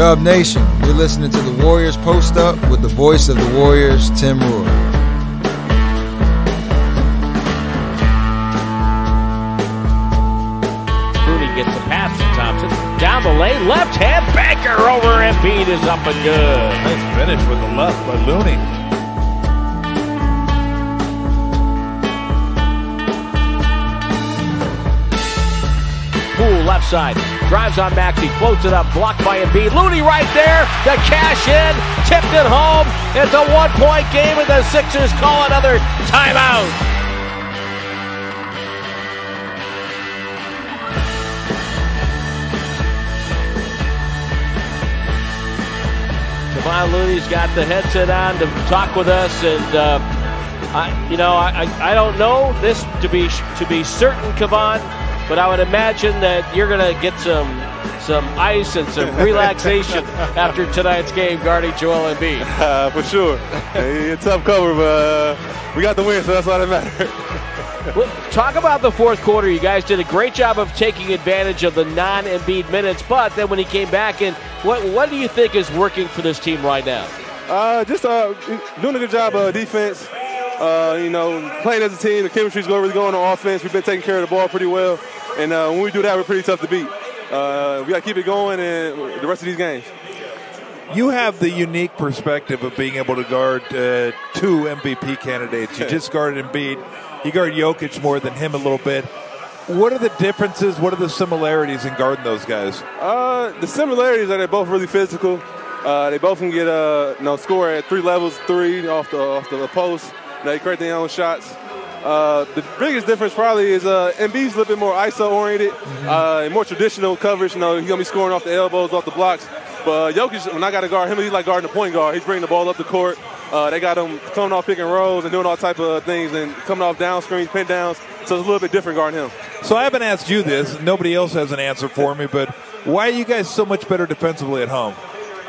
Dub Nation, you're listening to the Warriors Post Up with the voice of the Warriors, Tim Roye. Rooney gets the pass to Thompson. Down the lane, left hand banker over Embiid is up and good. Nice finish with the left by Looney. Poole left side. Drives on Maxey, floats it up, blocked by Embiid. Looney right there to cash in, tipped it home. It's a one point game, and the Sixers call another timeout. Kevon Looney's got the headset on to talk with us, and uh, I, you know, I, I, I don't know this to be to be certain, Kevon, but I would imagine that you're going to get some some ice and some relaxation after tonight's game guarding Joel Embiid. Uh, for sure. It's tough cover, but uh, we got the win, so that's all that matters. Well, talk about the fourth quarter. You guys did a great job of taking advantage of the non-Embiid minutes, but then when he came back in, what what do you think is working for this team right now? Uh, just uh, doing a good job of defense. Uh, you know, playing as a team, the chemistry's going really going on offense. We've been taking care of the ball pretty well, and uh, when we do that, we're pretty tough to beat. Uh, we got to keep it going, and the rest of these games. You have the unique perspective of being able to guard uh, two MVP candidates. You just guarded Embiid. You guard Jokic more than him a little bit. What are the differences? What are the similarities in guarding those guys? Uh, the similarities are they're both really physical. Uh, they both can get uh, you know score at three levels, three off the off the post. They create their own shots. Uh, the biggest difference probably is uh, Embiid's a little bit more ISO oriented, uh, and more traditional coverage. You know, he's gonna be scoring off the elbows, off the blocks. But uh, Jokic, when I got to guard him, he's like guarding the point guard. He's bringing the ball up the court. Uh, they got him coming off pick and rolls and doing all type of things, and coming off down screens, pin downs. So it's a little bit different guarding him. So I haven't asked you this. Nobody else has an answer for me, but why are you guys so much better defensively at home?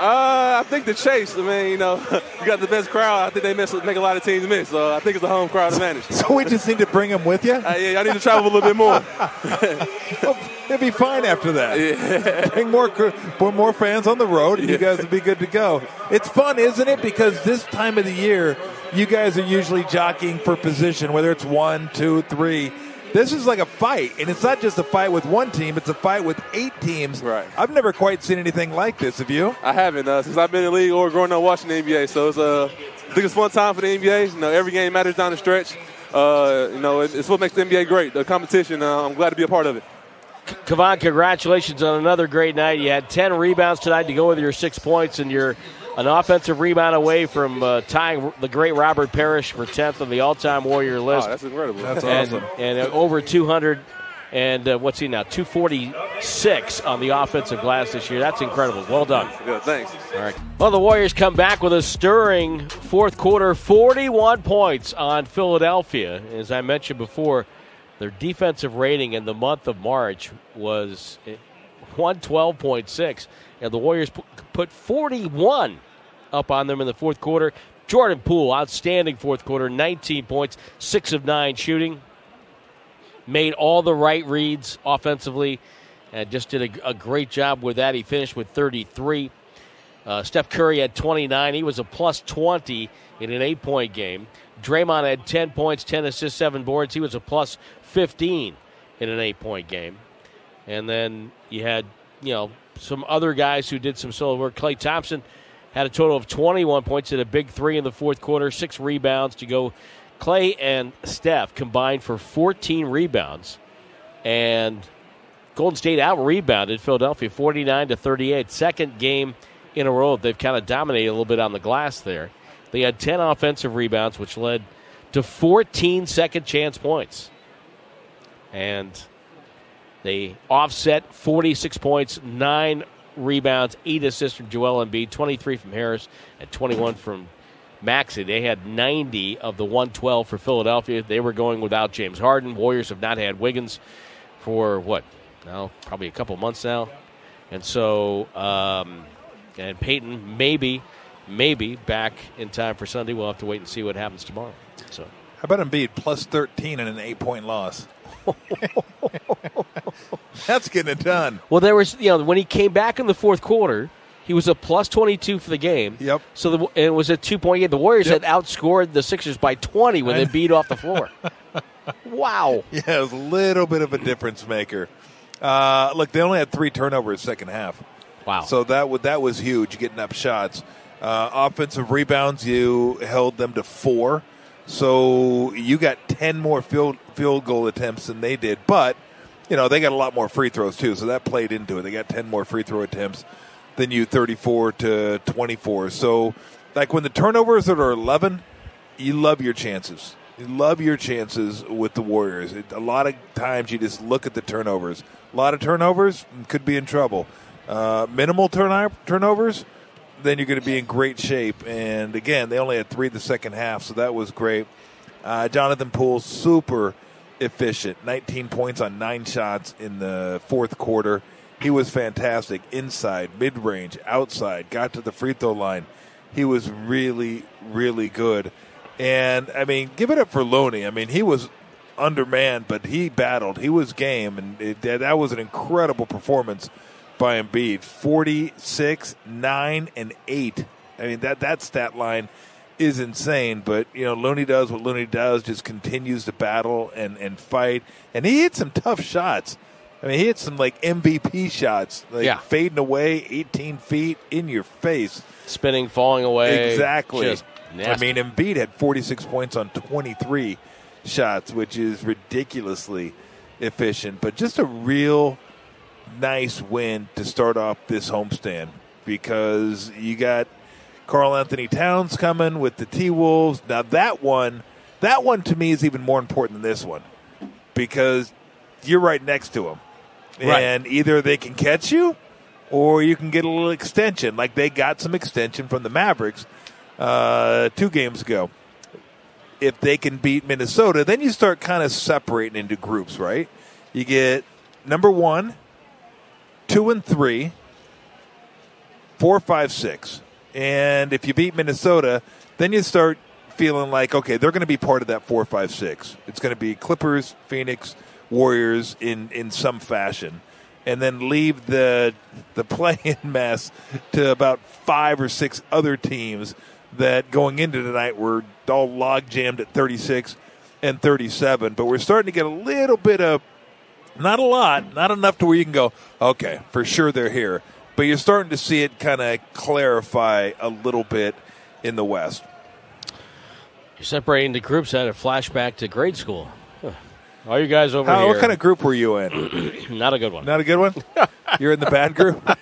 Uh, I think the chase. I mean, you know, you got the best crowd. I think they miss, make a lot of teams miss. So I think it's the home crowd advantage. So we just need to bring them with you. Uh, yeah, I need to travel a little bit more. it'd be fine after that. Yeah. Bring more, put more fans on the road, and you guys will be good to go. It's fun, isn't it? Because this time of the year, you guys are usually jockeying for position, whether it's one, two, three. This is like a fight, and it's not just a fight with one team; it's a fight with eight teams. Right. I've never quite seen anything like this. Have you? I haven't uh, since I've been in the league or growing up watching the NBA. So it's uh, I think it's a fun time for the NBA. You know, every game matters down the stretch. Uh, you know, it's what makes the NBA great. The competition. Uh, I'm glad to be a part of it. Kevon, congratulations on another great night. You had 10 rebounds tonight to go with your six points, and you're an offensive rebound away from uh, tying the great Robert Parish for 10th on the all-time Warrior list. Oh, that's incredible. That's and, awesome. And uh, over 200, and uh, what's he now? 246 on the offensive glass this year. That's incredible. Well done. Good, thanks. All right. Well, the Warriors come back with a stirring fourth quarter, 41 points on Philadelphia. As I mentioned before, their defensive rating in the month of March was 112.6, and the Warriors put 41 up on them in the fourth quarter. Jordan Poole, outstanding fourth quarter, 19 points, 6 of 9 shooting. Made all the right reads offensively and just did a, a great job with that. He finished with 33. Uh, Steph Curry had 29. He was a plus 20 in an eight point game. Draymond had 10 points, 10 assists, 7 boards. He was a plus 15 in an eight point game. And then you had, you know, some other guys who did some solo work. Klay Thompson had a total of 21 points, hit a big three in the fourth quarter, six rebounds to go. Klay and Steph combined for 14 rebounds. And Golden State out rebounded Philadelphia 49 to 38. Second game in a row. They've kind of dominated a little bit on the glass there. They had 10 offensive rebounds, which led to 14 second chance points. And they offset 46 points, nine rebounds, eight assists from Joel Embiid, 23 from Harris, and 21 from Maxey. They had 90 of the 112 for Philadelphia. They were going without James Harden. Warriors have not had Wiggins for what? Now, probably a couple months now. And so, um, and Peyton maybe, maybe back in time for Sunday. We'll have to wait and see what happens tomorrow. So, how about Embiid plus 13 in an eight point loss? That's getting it done. Well, there was, you know, when he came back in the fourth quarter, He was a plus 22 for the game. Yep. So the, it was a two point game. The Warriors Yep. had outscored the Sixers by 20 when they beat off the floor. wow. Yeah, it was a little bit of a difference maker. Uh, look, they only had three turnovers second half. Wow. So that was that was huge, getting up shots. Uh, offensive rebounds, you held them to four. So you got ten more field field goal attempts than they did, but you know they got a lot more free throws too. So that played into it. They got ten more free throw attempts than you, thirty-four to twenty-four. So like when the turnovers are eleven, you love your chances. You love your chances with the Warriors. It, a lot of times you just look at the turnovers. A lot of turnovers could be in trouble. Uh, minimal turn- turnovers, then you're going to be in great shape. And again, they only had three the second half, so that was great. Uh, Jonathan Poole, super efficient. 19 points on nine shots in the fourth quarter. He was fantastic. Inside, mid range, outside, got to the free throw line. He was really, really good. And, I mean, give it up for Looney. I mean, he was undermanned, but he battled. He was game, and it, that was an incredible performance by Embiid. 46, 9, and 8. I mean, that, that stat line is insane, but, you know, Looney does what Looney does, just continues to battle and, and fight. And he hit some tough shots. I mean, he hit some, like, MVP shots, like Yeah. fading away 18 feet in your face. Spinning, falling away. Exactly. I mean, Embiid had 46 points on 23 shots, which is ridiculously efficient, but just a real nice win to start off this homestand because you got Karl Anthony Towns coming with the T Wolves. Now that one, that one to me is even more important than this one because you're right next to him, Right. and either they can catch you or you can get a little extension. Like they got some extension from the Mavericks uh, two games ago. If they can beat Minnesota, then you start kind of separating into groups, right? You get number one, two and three, four, five, six. And if you beat Minnesota, then you start feeling like, okay, they're going to be part of that four, five, six. It's going to be Clippers, Phoenix, Warriors in, in some fashion. And then leave the the play-in mess to about five or six other teams that going into tonight were all log jammed at 36 and 37. But we're starting to get a little bit of not a lot, not enough to where you can go, okay, for sure they're here. But you're starting to see it kind of clarify a little bit in the West. You're separating the groups. I had a flashback to grade school. Huh. All you guys over How, here. what kind of group were you in? Not a good one. Not a good one? You're in the bad group? I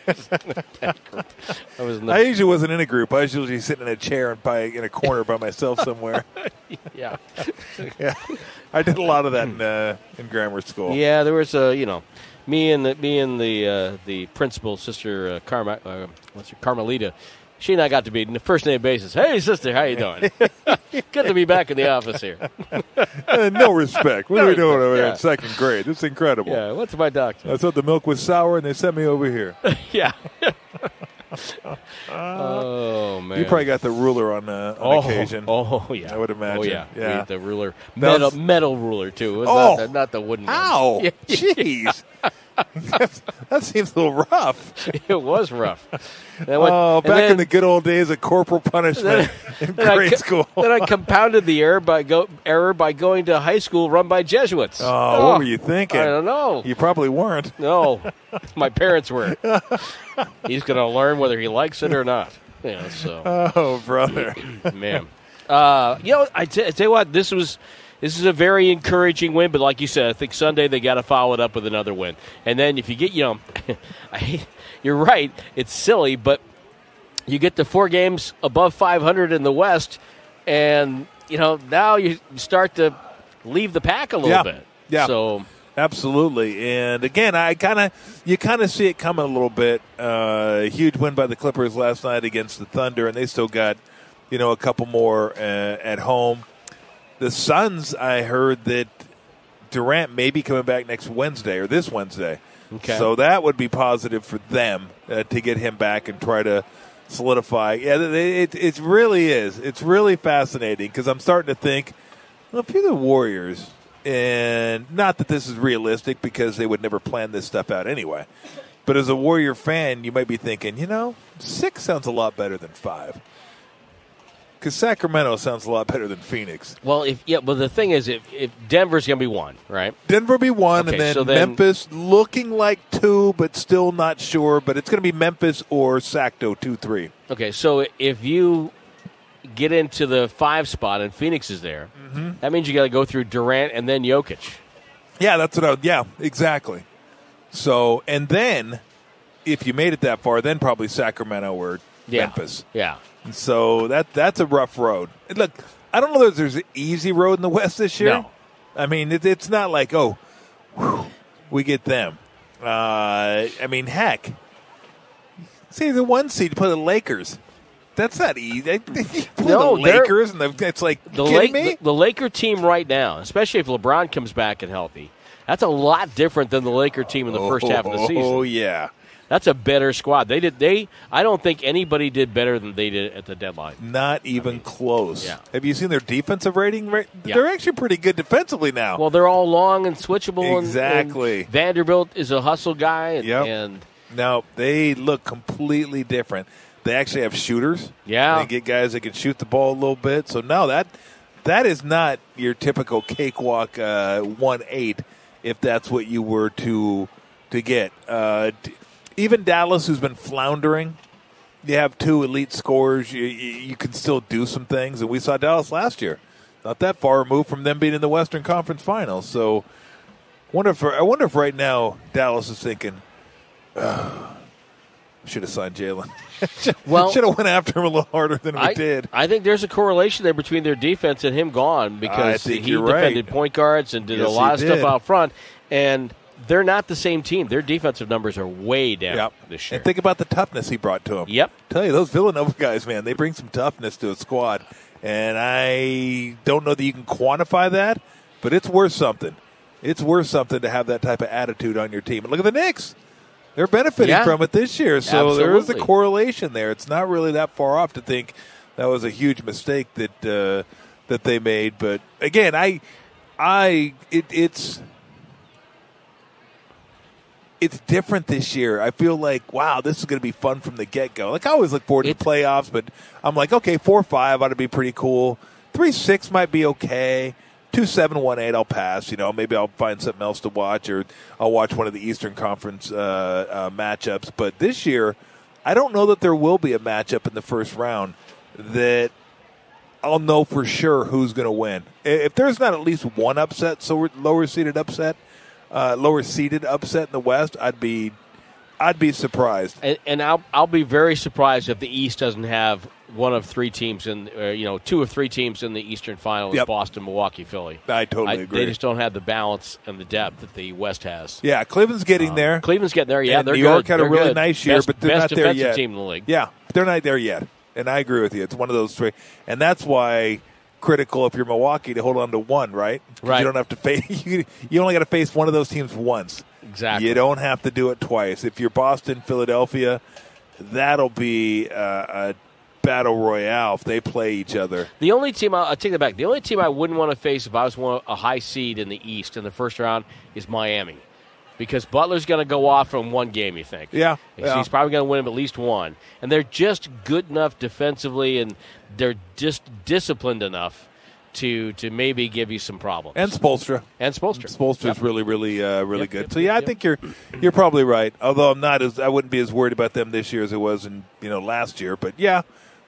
was in the, I usually wasn't in a group. I was usually sitting in a chair and by, in a corner by myself somewhere. yeah. yeah. I did a lot of that in, uh, in grammar school. Yeah, there was a you know, me and the me and the uh, the principal sister uh, Carma, uh, what's her Carmelita. She and I got to be in the first name basis. Hey, sister, how you doing? Good to be back in the office here. Uh, no respect. What No are we doing respect, over there in second grade? This is incredible. Yeah, what's my doctor? I thought the milk was sour and they sent me over here. yeah. oh man. You probably got the ruler on, uh, on oh, occasion. Oh yeah. I would imagine. Oh yeah. Yeah. the ruler, metal, metal ruler too. It was Oh. not, the, not the wooden. Ow! Yeah, Jeez. That seems a little rough. it was rough. And went- Oh, back in the good old days of corporal punishment in then I grade school. then I compounded the error by go error by going to high school run by Jesuits. Oh, what were you thinking? I don't know. You probably weren't. No, my parents were. He's going to learn whether he likes it or not. Yeah, so Oh, brother. man, uh, you know, I, t- I tell you what, this was. This is a very encouraging win, but like you said, I think Sunday they got to follow it up with another win. And then if you get, you know, I, you're right, it's silly, but you get the four games above 500 in the West, and you know now you start to leave the pack a little Yeah. bit. Yeah. So Absolutely. And again, I kind of you kind of see it coming a little bit. Uh, huge win by the Clippers last night against the Thunder, and they still got you know a couple more uh, at home. The Suns, I heard that Durant may be coming back next Wednesday or this Wednesday. Okay. So that would be positive for them uh, to get him back and try to solidify. Yeah, they- it, it really is. It's really fascinating because I'm starting to think, well, if you're the Warriors, and not that this is realistic because they would never plan this stuff out anyway, But as a Warrior fan, you might be thinking, you know, six sounds a lot better than five. Because Sacramento sounds a lot better than Phoenix. Well, if yeah, well the thing is, if, if Denver's going to be one, right? Denver be one, Okay, and then, so then- Memphis looking like two, but still not sure. But it's going to be Memphis or Sacto two three. Okay, so if you get into the five spot and Phoenix is there, Mm-hmm. that means you got to go through Durant and then Jokic. Yeah, that's what I. Yeah, exactly. So, and then if you made it that far, then probably Sacramento or Yeah. Memphis. Yeah. So that that's a rough road. Look, I don't know that there's an easy road in the West this year. No. I mean, it, it's not like oh, whew, we get them. Uh, I mean, heck, see the one seed play the Lakers. That's not easy. No, the Lakers, and the, it's like The, Lake, me. the, the Laker team right now, especially if LeBron comes back and healthy, that's a lot different than the Laker team in the first half of the season. Oh yeah, That's a better squad. They did. They. I don't think anybody did better than they did at the deadline. not even close. yeah. Have you seen their defensive rating? They're actually pretty good defensively now. Well, they're all long and switchable. Exactly. and Vanderbilt is a hustle guy. And, Yep. and Now they look completely different. They actually have shooters. Yeah. they get guys that can shoot the ball a little bit. So no, that that is not your typical cakewalk uh, one eight. If that's what you were to to get, uh, even Dallas, who's been floundering, you have two elite scorers. You, you, you can still do some things, and we saw Dallas last year. Not that far removed from them being in the Western Conference Finals. So, wonder if I wonder if right now Dallas is thinking, should have signed Jalen. Well- should have went after him a little harder than we I did. I think there's a correlation there between their defense and him gone because he you're right. defended point guards and did Yes, a lot of stuff out front, and they're not the same team. Their defensive numbers are way down Yep. this year. And think about the toughness he brought to them. Yep. Tell you those Villanova guys, man, they bring some toughness to a squad, and I don't know that you can quantify that, but it's worth something. It's worth something to have that type of attitude on your team. And look at the Knicks. They're benefiting Yeah. from it this year, so there is a correlation there. It's not really that far off to think that was a huge mistake that uh, that they made. But again, I, I, it, it's it's different this year. I feel like wow, this is going to be fun from the get go. Like I always look forward to It- playoffs, but I'm like, okay, four five ought to be pretty cool. Three six might be okay. Two seven one eight, I'll pass. You know, maybe I'll find something else to watch, or I'll watch one of the Eastern Conference uh, uh, matchups. But this year, I don't know that there will be a matchup in the first round that I'll know for sure who's going to win. If there's not at least one upset, so lower seeded upset, uh, lower seeded upset in the West, I'd be, I'd be surprised. and, and I'll I'll be very surprised if the East doesn't have one of three teams in, uh, you know, two of three teams in the Eastern Final: Yep. Boston, Milwaukee, Philly. I totally agree. They just don't have the balance and the depth that the West has. Yeah, Cleveland's getting there. Cleveland's getting there. Yeah, And they're New York good. had a They're really good. nice year, best, but they're not there yet. team in the league. Yeah, they're not there yet, and I agree with you. It's one of those three, and that's why critical if you're Milwaukee to hold on to one, right? Right. You don't have to face. You, you only got to face one of those teams once. Exactly. You don't have to do it twice. If you're Boston, Philadelphia, that'll be uh, a battle royale if they play each other. The only team I'll, I'll take that back. The only team I wouldn't want to face if I was one, a high seed in the East in the first round is Miami, because Butler's going to go off from one game. You think? Yeah, He's, yeah. he's probably going to win him at least one, and they're just good enough defensively, and they're just disciplined enough to to maybe give you some problems. And Spoelstra. and Spoelstra. Spoelstra's Yep. really, really, uh, really Yep, good. yep, so yeah, I think you're you're probably right. Although I'm not as I wouldn't be as worried about them this year as I was in you know last year. But yeah,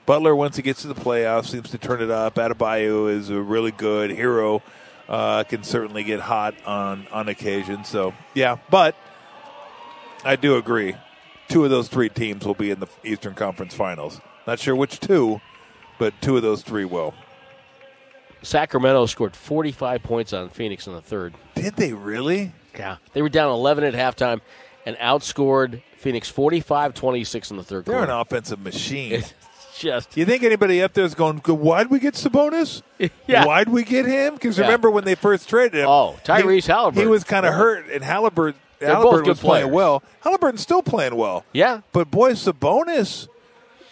Butler once he gets to the playoffs seems to turn it up. Adebayo is a really good Herro. Uh, can certainly get hot on on occasion. So yeah, but I do agree. Two of those three teams will be in the Eastern Conference Finals. Not sure which two, but two of those three will. Sacramento scored 45 points on Phoenix in the third. Did they really? Yeah. They were down 11 at halftime and outscored Phoenix 45-26 in the third They're an offensive machine. Just You think anybody up there is going, why'd we get Sabonis? Yeah. Why'd we get him? Because Yeah. remember when they first traded him? Oh, Tyrese he, Halliburton. He was kind of hurt, and Halliburton, both Halliburton was playing players. well. Halliburton's still playing well. Yeah. But boy, Sabonis,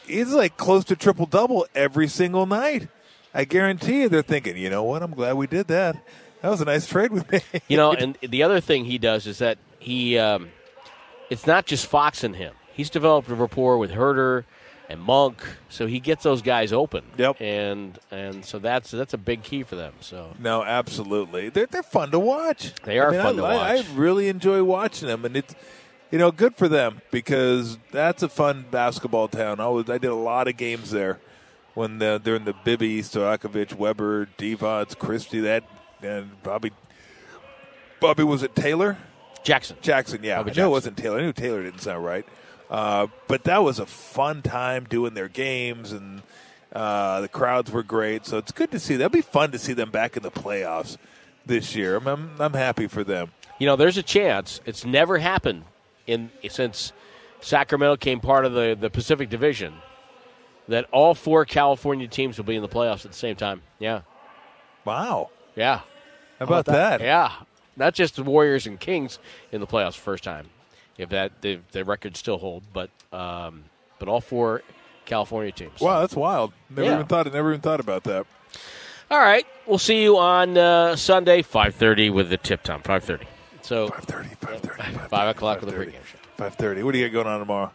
he's like close to triple double every single night. I guarantee you they're thinking, you know what? I'm glad we did that. That was a nice trade we made. You know, and the other thing he does is that he um, it's not just Fox and him. He's developed a rapport with Huerter and Monk, so he gets those guys open. Yep. And and so that's that's a big key for them. So No, absolutely. They're they're fun to watch. They are I mean, fun I, to watch. I really enjoy watching them, and it's you know good for them because that's a fun basketball town. I was I did a lot of games there when the, during the Bibby, Stojakovic, Webber, Divac, Christie, that and Bobby. Bobby was it Taylor? Jackson. Jackson, yeah. Bobby I Jackson. it wasn't Taylor. I knew Taylor didn't sound right. Uh, but that was a fun time doing their games, and uh, the crowds were great. So it's good to see. That'd be fun to see them back in the playoffs this year. I'm, I'm, I'm happy for them. You know, there's a chance. It's never happened in since Sacramento came part of the, the Pacific Division that all four California teams will be in the playoffs at the same time. Yeah. Wow. Yeah. How about that? Yeah. Not just the Warriors and Kings in the playoffs first time. If that the, the records still hold, but um, but all four California teams. Wow, that's wild. Never Yeah. even thought. I never even thought about that. All right, we'll see you on uh, Sunday, five thirty with the tip time. Five thirty. So 5:30, 5:30, Five o'clock with the pregame show. Five thirty. What do you got going on tomorrow?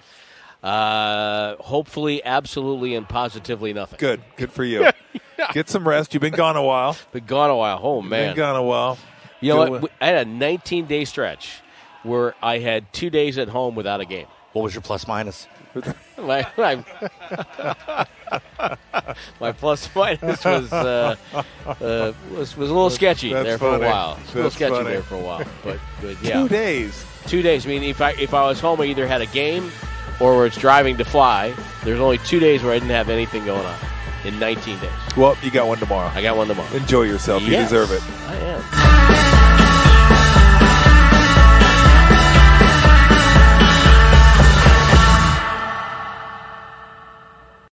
Uh, hopefully, absolutely, and positively nothing. Good. Good for you. Get some rest. You've been gone a while. Been gone a while. Oh man, Been gone a while. you know Good what? I had a 19 day stretch where I had two days at home without a game. What was your plus minus? My my, my plus minus was uh, uh, was was a little sketchy that's there for funny. a while. A little sketchy funny. there for a while, but good. Yeah, Two days. two days. I mean, if I if I was home, I either had a game or was driving to fly. There's only two days where I didn't have anything going on in 19 days. Well, you got one tomorrow. I got one tomorrow. Enjoy yourself. You deserve it.